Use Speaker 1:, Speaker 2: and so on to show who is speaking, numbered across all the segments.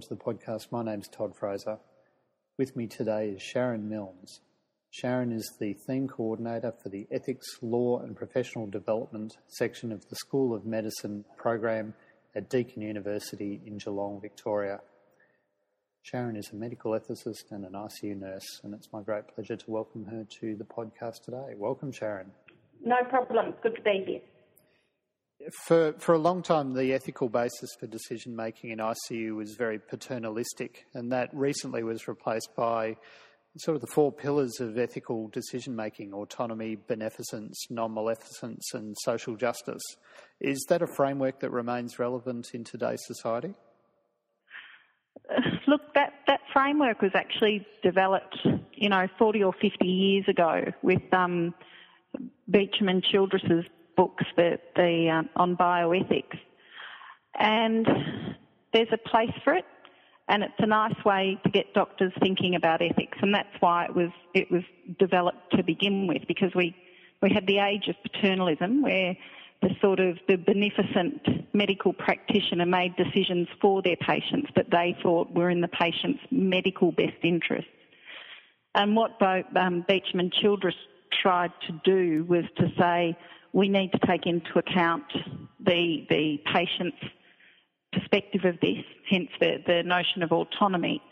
Speaker 1: Welcome to the podcast. My name's Todd Fraser. With me today is Sharon Milnes. Sharon is the theme coordinator for the Ethics, Law and Professional Development section of the School of Medicine program at Deakin University in Geelong, Victoria. Sharon is a medical ethicist and an ICU nurse, and it's my great pleasure to welcome her to the podcast today. Welcome, Sharon.
Speaker 2: No problem. Good to be here.
Speaker 1: For, for a long time, the ethical basis for decision making in ICU was very paternalistic, and that recently was replaced by sort of the four pillars of ethical decision making autonomy, beneficence, non maleficence, and social justice. Is that a framework that remains relevant in today's society?
Speaker 2: Look, that, that framework was actually developed, you know, 40 or 50 years ago with um, Beauchamp and Childress's books the, um, on bioethics. And there's a place for it, and it's a nice way to get doctors thinking about ethics, and that's why it was it was developed to begin with, because we we had the age of paternalism where the sort of the beneficent medical practitioner made decisions for their patients that they thought were in the patient's medical best interests. And what both um, Beauchamp and Childress tried to do was to say, we need to take into account the, the patient's perspective of this, hence the, the notion of autonomy.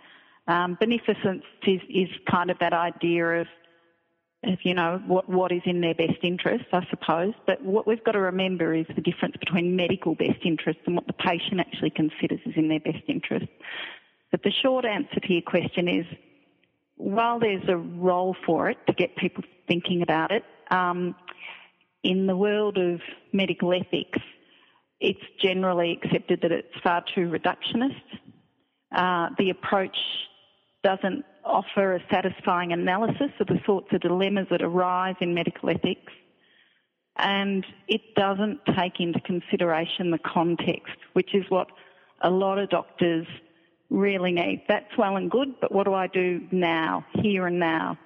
Speaker 2: Um, beneficence is, is kind of that idea of, of, you know, what, what is in their best interest, I suppose. But what we've got to remember is the difference between medical best interest and what the patient actually considers is in their best interest. But the short answer to your question is, while there's a role for it to get people thinking about it, um, in the world of medical ethics, it's generally accepted that it's far too reductionist. Uh, the approach doesn't offer a satisfying analysis of the sorts of dilemmas that arise in medical ethics. And it doesn't take into consideration the context, which is what a lot of doctors really need. That's well and good, but what do I do now, here and now?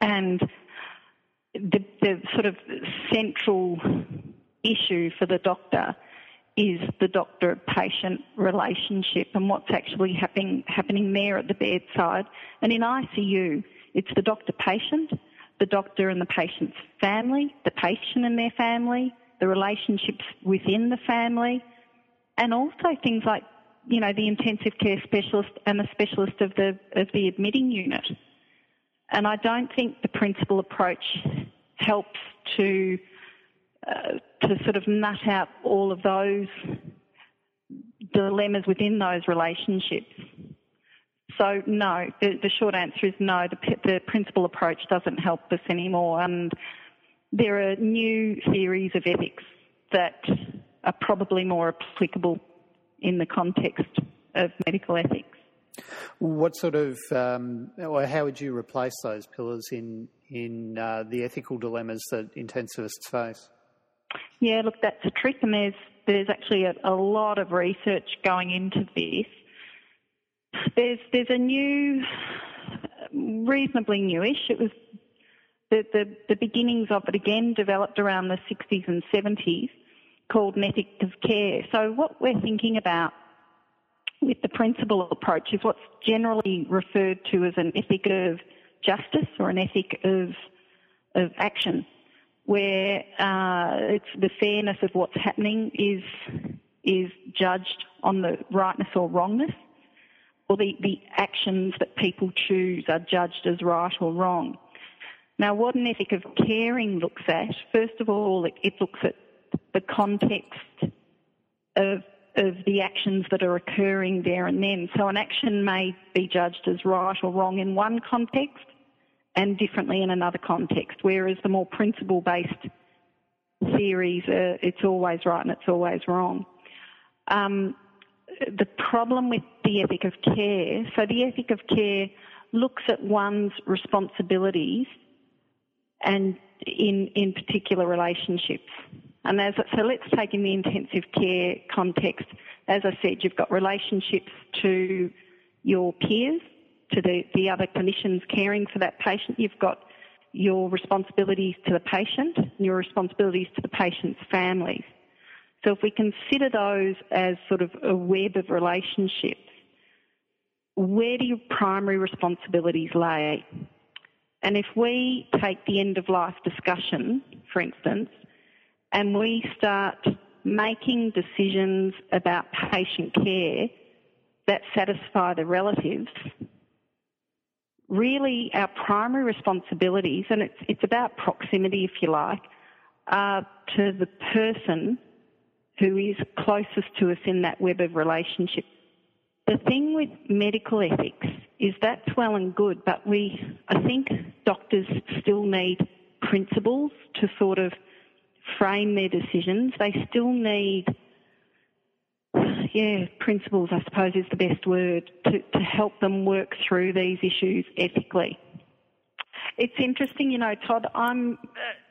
Speaker 2: And the, the sort of central issue for the doctor is the doctor patient relationship and what's actually happening, happening there at the bedside. And in ICU, it's the doctor patient, the doctor and the patient's family, the patient and their family, the relationships within the family, and also things like, you know, the intensive care specialist and the specialist of the, of the admitting unit. And I don't think the principle approach helps to uh, to sort of nut out all of those dilemmas within those relationships. So no, the, the short answer is no. The, the principle approach doesn't help us anymore, and there are new theories of ethics that are probably more applicable in the context of medical ethics.
Speaker 1: What sort of, um, or how would you replace those pillars in in uh, the ethical dilemmas that intensivists face?
Speaker 2: Yeah, look, that's a trick, and there's there's actually a, a lot of research going into this. There's there's a new, reasonably newish. It was the, the, the beginnings of it again developed around the 60s and 70s, called an ethic of care. So what we're thinking about with the principle approach is what's generally referred to as an ethic of justice or an ethic of, of action, where uh, it's the fairness of what's happening is, is judged on the rightness or wrongness, or the, the actions that people choose are judged as right or wrong. Now, what an ethic of caring looks at, first of all, it, it looks at the context of of the actions that are occurring there and then. So an action may be judged as right or wrong in one context and differently in another context, whereas the more principle based theories, are, it's always right and it's always wrong. Um, the problem with the ethic of care, so the ethic of care looks at one's responsibilities and in, in particular relationships. And so let's take in the intensive care context. As I said, you've got relationships to your peers, to the, the other clinicians caring for that patient. You've got your responsibilities to the patient and your responsibilities to the patient's families. So if we consider those as sort of a web of relationships, where do your primary responsibilities lay? And if we take the end of life discussion, for instance, and we start making decisions about patient care that satisfy the relatives, really our primary responsibilities, and it's, it's about proximity, if you like, are to the person who is closest to us in that web of relationship. The thing with medical ethics is that's well and good, but we, I think doctors still need principles to sort of frame their decisions. They still need, yeah, principles, I suppose is the best word, to, to help them work through these issues ethically. It's interesting, you know, Todd, I'm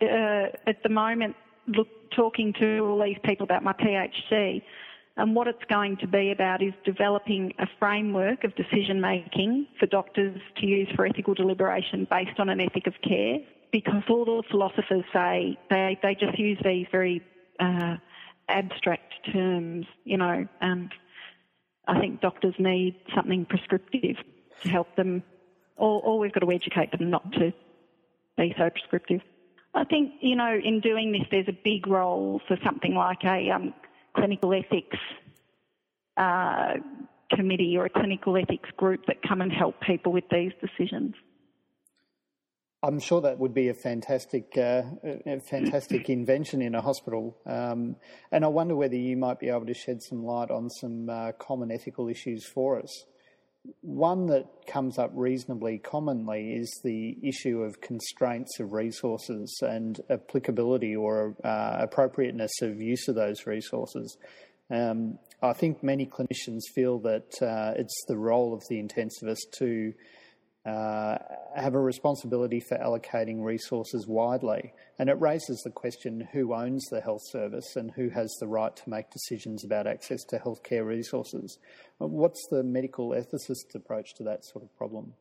Speaker 2: uh, at the moment look, talking to all these people about my PhD, and what it's going to be about is developing a framework of decision making for doctors to use for ethical deliberation based on an ethic of care. Because all the philosophers say they, they just use these very uh, abstract terms, you know, and I think doctors need something prescriptive to help them. Or, or we've got to educate them not to be so prescriptive. I think, you know, in doing this, there's a big role for something like a um, clinical ethics uh, committee or a clinical ethics group that come and help people with these decisions.
Speaker 1: I'm sure that would be a fantastic, uh, a fantastic invention in a hospital, um, and I wonder whether you might be able to shed some light on some uh, common ethical issues for us. One that comes up reasonably commonly is the issue of constraints of resources and applicability or uh, appropriateness of use of those resources. Um, I think many clinicians feel that uh, it's the role of the intensivist to uh, have a responsibility for allocating resources widely. And it raises the question who owns the health service and who has the right to make decisions about access to healthcare resources. What's the medical ethicist approach to that sort of problem?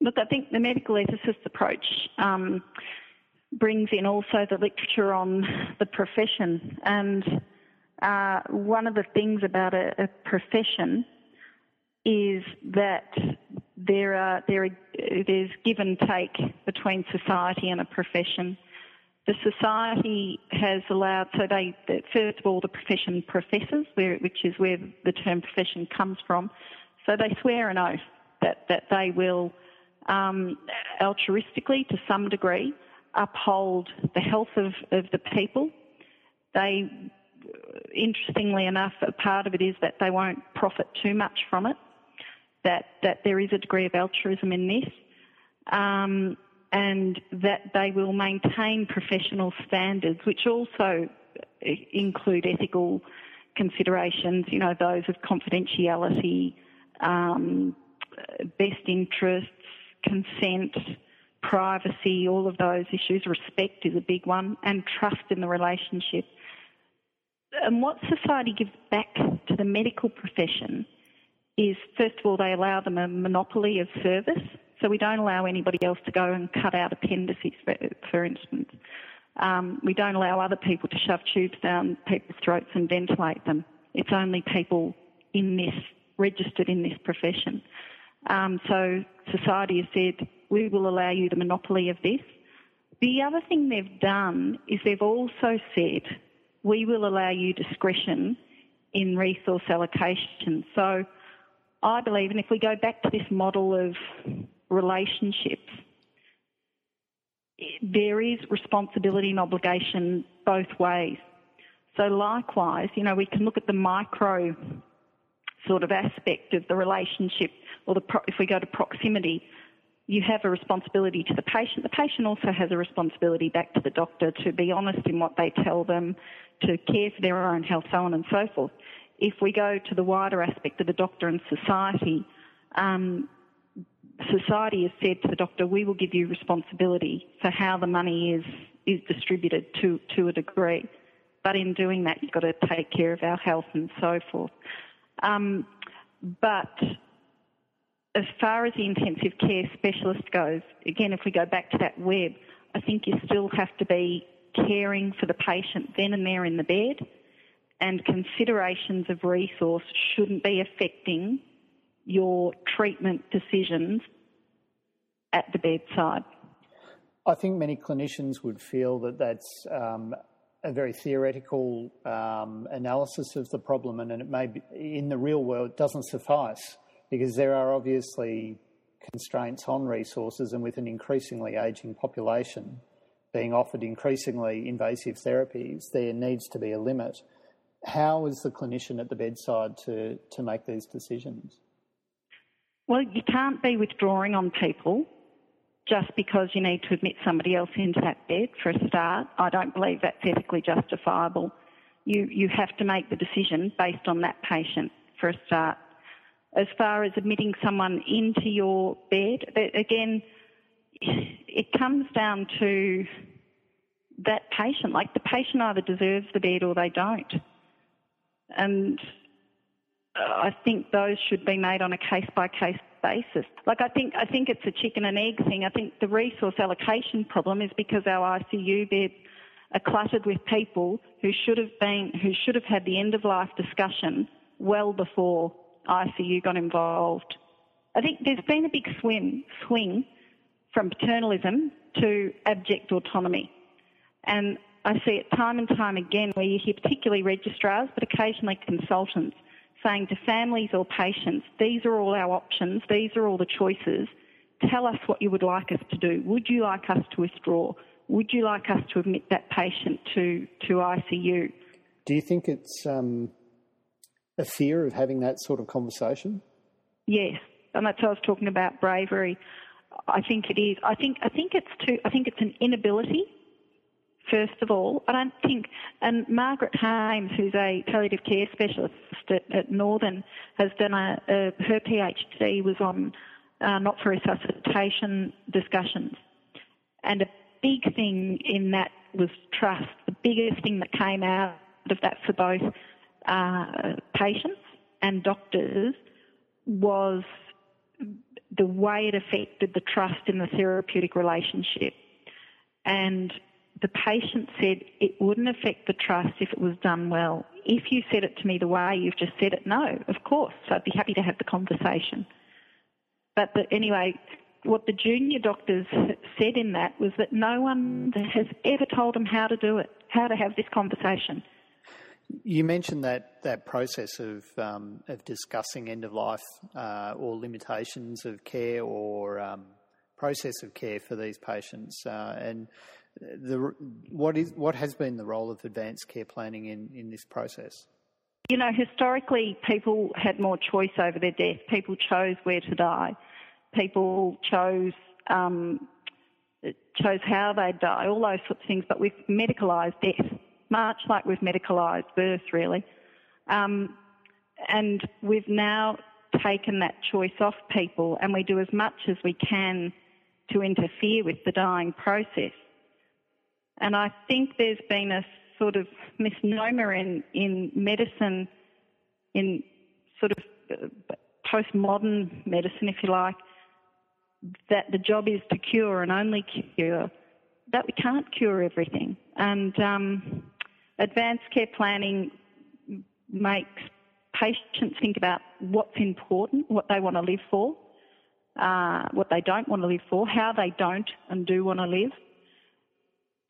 Speaker 2: Look, I think the medical ethicist approach um, brings in also the literature on the profession. And uh, one of the things about a, a profession is that there are there there's give and take between society and a profession. The society has allowed so they first of all the profession professors, which is where the term profession comes from. So they swear an oath that that they will um, altruistically, to some degree, uphold the health of, of the people. They, interestingly enough, a part of it is that they won't profit too much from it that, that there is a degree of altruism in this um, and that they will maintain professional standards, which also include ethical considerations, you know, those of confidentiality, um, best interests, consent, privacy, all of those issues. Respect is a big one, and trust in the relationship. And what society gives back to the medical profession is first of all, they allow them a monopoly of service. So we don't allow anybody else to go and cut out appendices, for, for instance. Um, we don't allow other people to shove tubes down people's throats and ventilate them. It's only people in this, registered in this profession. Um, so society has said, we will allow you the monopoly of this. The other thing they've done is they've also said, we will allow you discretion in resource allocation. So I believe, and if we go back to this model of relationships, there is responsibility and obligation both ways. So likewise, you know, we can look at the micro sort of aspect of the relationship, or the pro- if we go to proximity, you have a responsibility to the patient. The patient also has a responsibility back to the doctor to be honest in what they tell them, to care for their own health, so on and so forth if we go to the wider aspect of the doctor and society, um, society has said to the doctor, we will give you responsibility for how the money is, is distributed to, to a degree. But in doing that, you've got to take care of our health and so forth. Um, but as far as the intensive care specialist goes, again, if we go back to that web, I think you still have to be caring for the patient then and there in the bed and considerations of resource shouldn't be affecting your treatment decisions at the bedside.
Speaker 1: I think many clinicians would feel that that's um, a very theoretical um, analysis of the problem, and it may be in the real world doesn't suffice because there are obviously constraints on resources, and with an increasingly ageing population being offered increasingly invasive therapies, there needs to be a limit. How is the clinician at the bedside to, to make these decisions?
Speaker 2: Well, you can't be withdrawing on people just because you need to admit somebody else into that bed for a start. I don't believe that's ethically justifiable. You, you have to make the decision based on that patient for a start. As far as admitting someone into your bed, again, it comes down to that patient. Like the patient either deserves the bed or they don't. And uh, I think those should be made on a case by case basis. Like I think I think it's a chicken and egg thing. I think the resource allocation problem is because our ICU beds are cluttered with people who should have been who should have had the end of life discussion well before ICU got involved. I think there's been a big swing swing from paternalism to abject autonomy. And I see it time and time again where you hear particularly registrars, but occasionally consultants, saying to families or patients, these are all our options, these are all the choices. Tell us what you would like us to do. Would you like us to withdraw? Would you like us to admit that patient to, to ICU?
Speaker 1: Do you think it's um, a fear of having that sort of conversation?
Speaker 2: Yes, and that's what I was talking about bravery. I think it is. I think I think it's too. I think it's an inability first of all. I don't think, and Margaret Hames, who's a palliative care specialist at, at Northern, has done a, a, her PhD was on uh, not for resuscitation discussions. And a big thing in that was trust. The biggest thing that came out of that for both uh, patients and doctors was the way it affected the trust in the therapeutic relationship. And the patient said it wouldn't affect the trust if it was done well. If you said it to me the way you've just said it, no, of course. So I'd be happy to have the conversation. But the, anyway, what the junior doctors said in that was that no one has ever told them how to do it, how to have this conversation.
Speaker 1: You mentioned that, that process of, um, of discussing end of life uh, or limitations of care or um, process of care for these patients. Uh, and the, what, is, what has been the role of advanced care planning in, in this process?
Speaker 2: You know, historically, people had more choice over their death. People chose where to die. People chose um, chose how they'd die, all those sorts of things. But we've medicalised death, much like we've medicalised birth, really. Um, and we've now taken that choice off people, and we do as much as we can to interfere with the dying process. And I think there's been a sort of misnomer in, in medicine, in sort of uh, postmodern medicine, if you like, that the job is to cure and only cure, that we can't cure everything. And um, advanced care planning makes patients think about what's important, what they want to live for, uh, what they don't want to live for, how they don't and do want to live,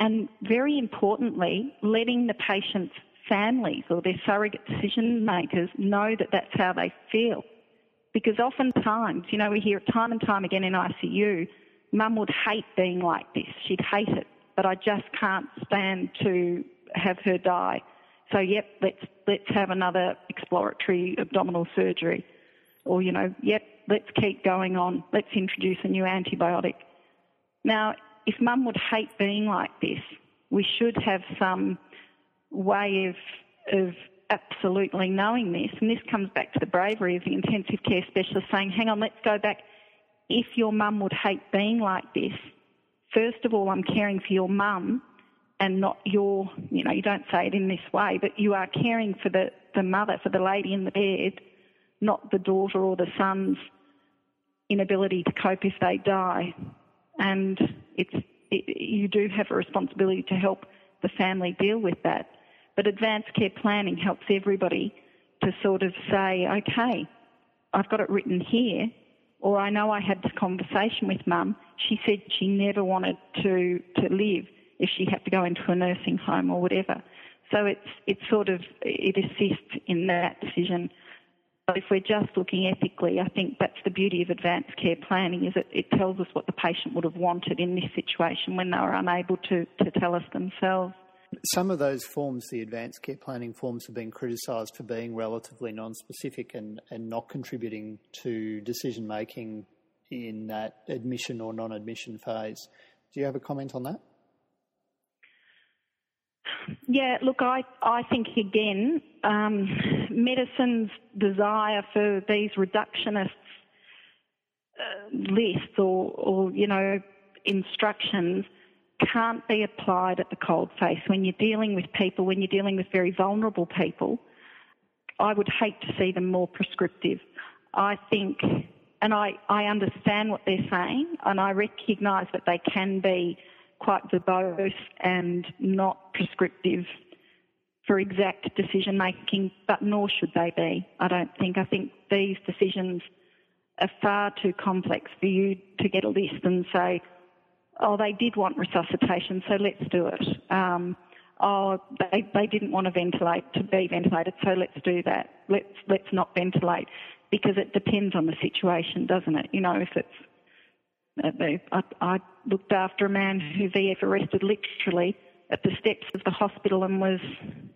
Speaker 2: and very importantly, letting the patient's families or their surrogate decision makers know that that's how they feel. Because oftentimes, you know, we hear it time and time again in ICU, mum would hate being like this. She'd hate it, but I just can't stand to have her die. So, yep, let's, let's have another exploratory abdominal surgery. Or, you know, yep, let's keep going on. Let's introduce a new antibiotic. Now, if mum would hate being like this, we should have some way of, of absolutely knowing this. And this comes back to the bravery of the intensive care specialist saying, hang on, let's go back. If your mum would hate being like this, first of all, I'm caring for your mum and not your, you know, you don't say it in this way, but you are caring for the, the mother, for the lady in the bed, not the daughter or the son's inability to cope if they die and it's it, you do have a responsibility to help the family deal with that. But advanced care planning helps everybody to sort of say, okay, I've got it written here, or I know I had this conversation with mum. She said she never wanted to, to live if she had to go into a nursing home or whatever. So it's, it's sort of, it assists in that decision. If we're just looking ethically, I think that's the beauty of advanced care planning is it, it tells us what the patient would have wanted in this situation when they were unable to, to tell us themselves.
Speaker 1: Some of those forms, the advanced care planning forms, have been criticised for being relatively non-specific and, and not contributing to decision making in that admission or non-admission phase. Do you have a comment on that?
Speaker 2: Yeah, look, I, I think again, um, medicine's desire for these reductionist uh, lists or, or, you know, instructions can't be applied at the cold face. When you're dealing with people, when you're dealing with very vulnerable people, I would hate to see them more prescriptive. I think, and I, I understand what they're saying, and I recognise that they can be quite verbose and not prescriptive for exact decision making, but nor should they be. I don't think. I think these decisions are far too complex for you to get a list and say, oh, they did want resuscitation, so let's do it. Um, oh, they, they didn't want to ventilate to be ventilated, so let's do that. Let's let's not ventilate because it depends on the situation, doesn't it? You know, if it's I, I looked after a man who VF arrested literally at the steps of the hospital and was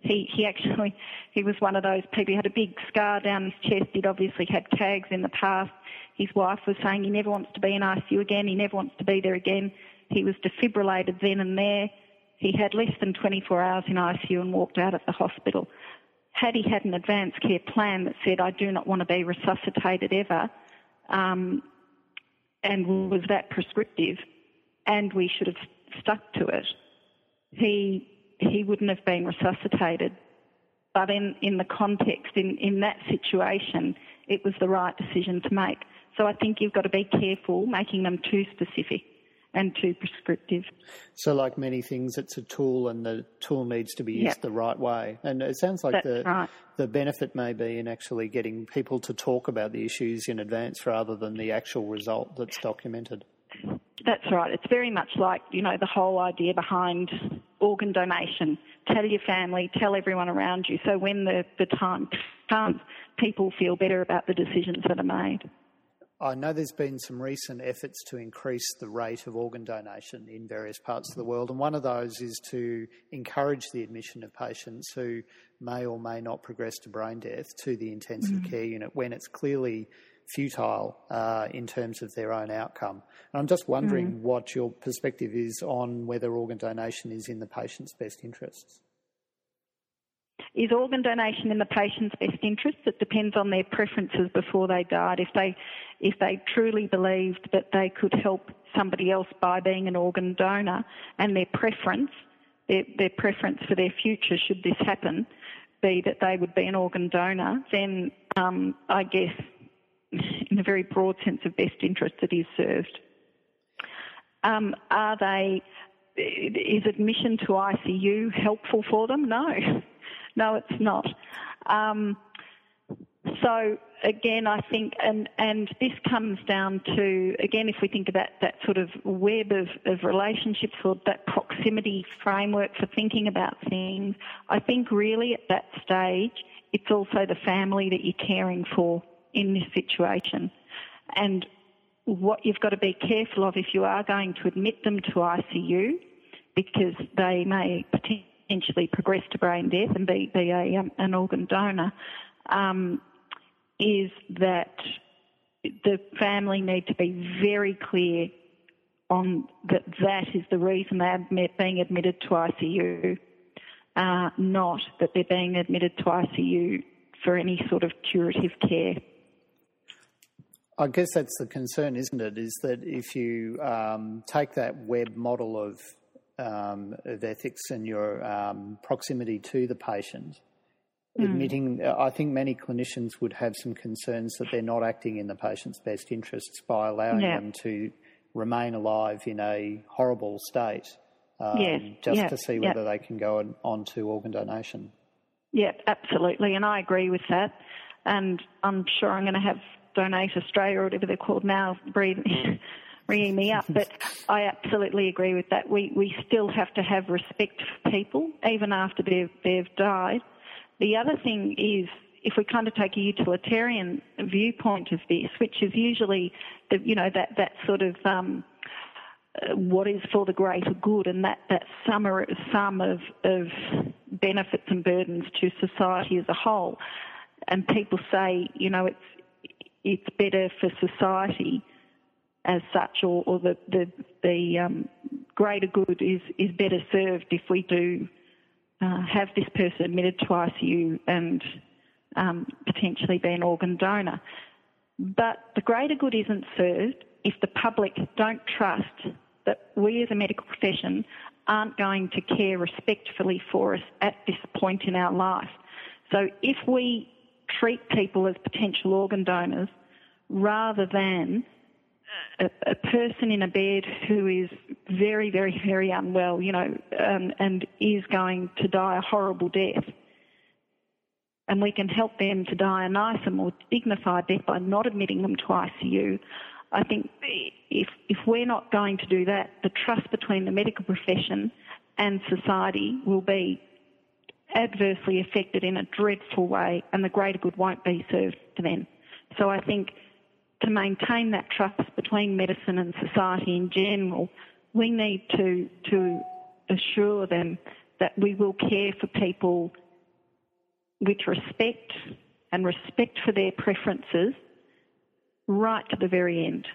Speaker 2: he he actually he was one of those people. He had a big scar down his chest. He'd obviously had CAGs in the past. His wife was saying he never wants to be in ICU again. He never wants to be there again. He was defibrillated then and there. He had less than 24 hours in ICU and walked out of the hospital. Had he had an advanced care plan that said, I do not want to be resuscitated ever, um, and was that prescriptive, and we should have stuck to it, he he wouldn't have been resuscitated. But in, in the context, in, in that situation, it was the right decision to make. So I think you've got to be careful making them too specific and too prescriptive.
Speaker 1: So, like many things, it's a tool, and the tool needs to be used yep. the right way. And it sounds like
Speaker 2: That's
Speaker 1: the
Speaker 2: right.
Speaker 1: the benefit may be in actually getting people to talk about the issues in advance rather than the actual result that's documented.
Speaker 2: That's right. It's very much like you know the whole idea behind organ donation. Tell your family, tell everyone around you. So when the, the time comes, people feel better about the decisions that are made.
Speaker 1: I know there's been some recent efforts to increase the rate of organ donation in various parts of the world, and one of those is to encourage the admission of patients who may or may not progress to brain death to the intensive mm. care unit when it's clearly futile uh, in terms of their own outcome. And I'm just wondering mm. what your perspective is on whether organ donation is in the patient's best interests.
Speaker 2: Is organ donation in the patient's best interest? It depends on their preferences before they died. If they, if they truly believed that they could help somebody else by being an organ donor, and their preference, their, their preference for their future, should this happen, be that they would be an organ donor, then um, I guess, in a very broad sense of best interest, it is served. Um, are they? Is admission to ICU helpful for them? No. No, it's not. Um, so again, I think, and, and this comes down to, again, if we think about that sort of web of, of relationships or that proximity framework for thinking about things, I think really at that stage, it's also the family that you're caring for in this situation. And what you've got to be careful of if you are going to admit them to ICU, because they may potentially potentially progress to brain death and be, be a, um, an organ donor, um, is that the family need to be very clear on that that is the reason they're being admitted to ICU, uh, not that they're being admitted to ICU for any sort of curative care.
Speaker 1: I guess that's the concern, isn't it? Is that if you um, take that web model of um, of ethics and your um, proximity to the patient. Mm. Admitting, I think many clinicians would have some concerns that they're not acting in the patient's best interests by allowing yeah. them to remain alive in a horrible state um,
Speaker 2: Yes,
Speaker 1: just to see whether they can go on, on to organ donation.
Speaker 2: Yeah, absolutely, and I agree with that. And I'm sure I'm going to have Donate Australia or whatever they're called now breathing, ringing me up. But I absolutely agree with that. We we still have to have respect for people even after they've they've died. The other thing is if we kind of take a utilitarian viewpoint of this, which is usually the you know that that sort of um, uh, what is for the greater good, and that that sum, sum of of benefits and burdens to society as a whole. And people say, you know, it's it's better for society as such, or, or the the, the um, greater good is is better served if we do uh, have this person admitted to ICU and um, potentially be an organ donor. But the greater good isn't served if the public don't trust that we as a medical profession aren't going to care respectfully for us at this point in our life. So if we treat people as potential organ donors rather than a, a person in a bed who is very, very, very unwell, you know, um, and is going to die a horrible death, and we can help them to die a nice and more dignified death by not admitting them to ICU. I think if if we're not going to do that, the trust between the medical profession and society will be adversely affected in a dreadful way, and the greater good won't be served to them. So I think to maintain that trust between medicine and society in general, we need to to assure them that we will care for people with respect and respect for their preferences right to the very end.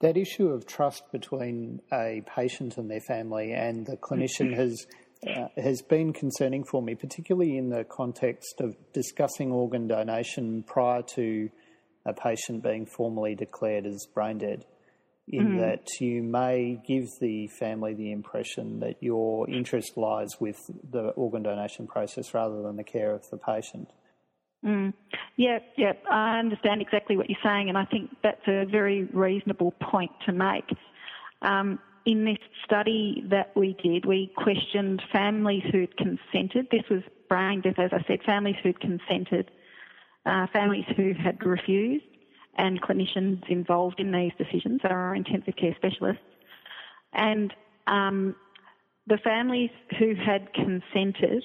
Speaker 1: That issue of trust between a patient and their family and the clinician has uh, has been concerning for me, particularly in the context of discussing organ donation prior to a patient being formally declared as brain dead. In mm. that you may give the family the impression that your interest lies with the organ donation process rather than the care of the patient.
Speaker 2: Mm. Yeah, yeah, I understand exactly what you're saying, and I think that's a very reasonable point to make. Um, in this study that we did, we questioned families who'd consented. This was brain death, as I said, families who'd consented, uh, families who had refused, and clinicians involved in these decisions, are our intensive care specialists. And um, the families who had consented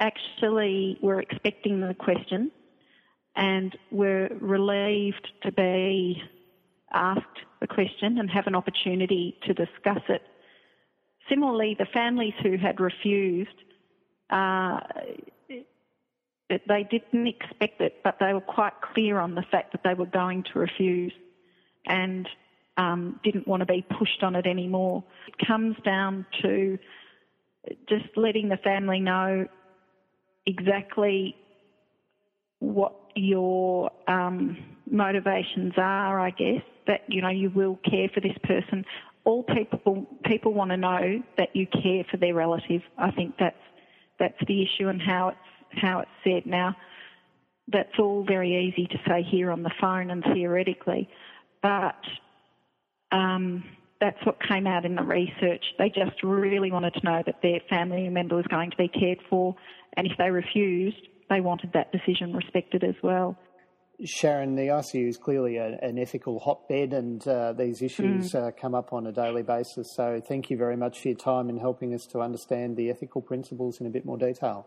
Speaker 2: actually were expecting the question and were relieved to be asked the question and have an opportunity to discuss it. Similarly, the families who had refused, uh, they didn't expect it, but they were quite clear on the fact that they were going to refuse and um, didn't want to be pushed on it anymore. It comes down to just letting the family know exactly what your um, motivations are, I guess, that you know you will care for this person. All people people want to know that you care for their relative. I think that's that's the issue and how it's how it's said. Now, that's all very easy to say here on the phone and theoretically, but um, that's what came out in the research. They just really wanted to know that their family member was going to be cared for, and if they refused, they wanted that decision respected as well.
Speaker 1: Sharon, the ICU is clearly a, an ethical hotbed, and uh, these issues mm. uh, come up on a daily basis. So, thank you very much for your time in helping us to understand the ethical principles in a bit more detail.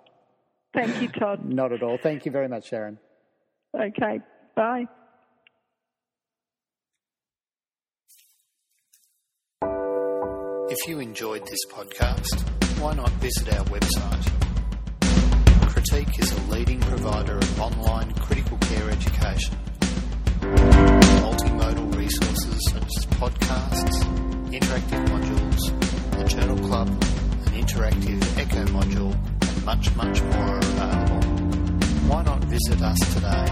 Speaker 2: Thank you, Todd.
Speaker 1: Not at all. Thank you very much, Sharon.
Speaker 2: Okay, bye.
Speaker 1: If you enjoyed this podcast, why not visit our website? Critique is a leading provider of online critical care education. Multimodal resources such as podcasts, interactive modules, the Journal Club, an interactive echo module, much, much more are available. Why not visit us today?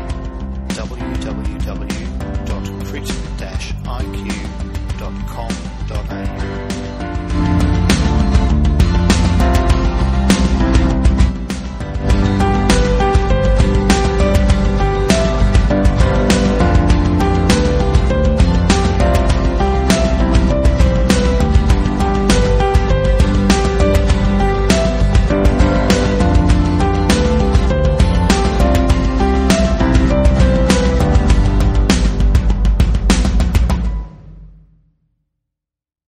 Speaker 1: www.crit-iq.com.au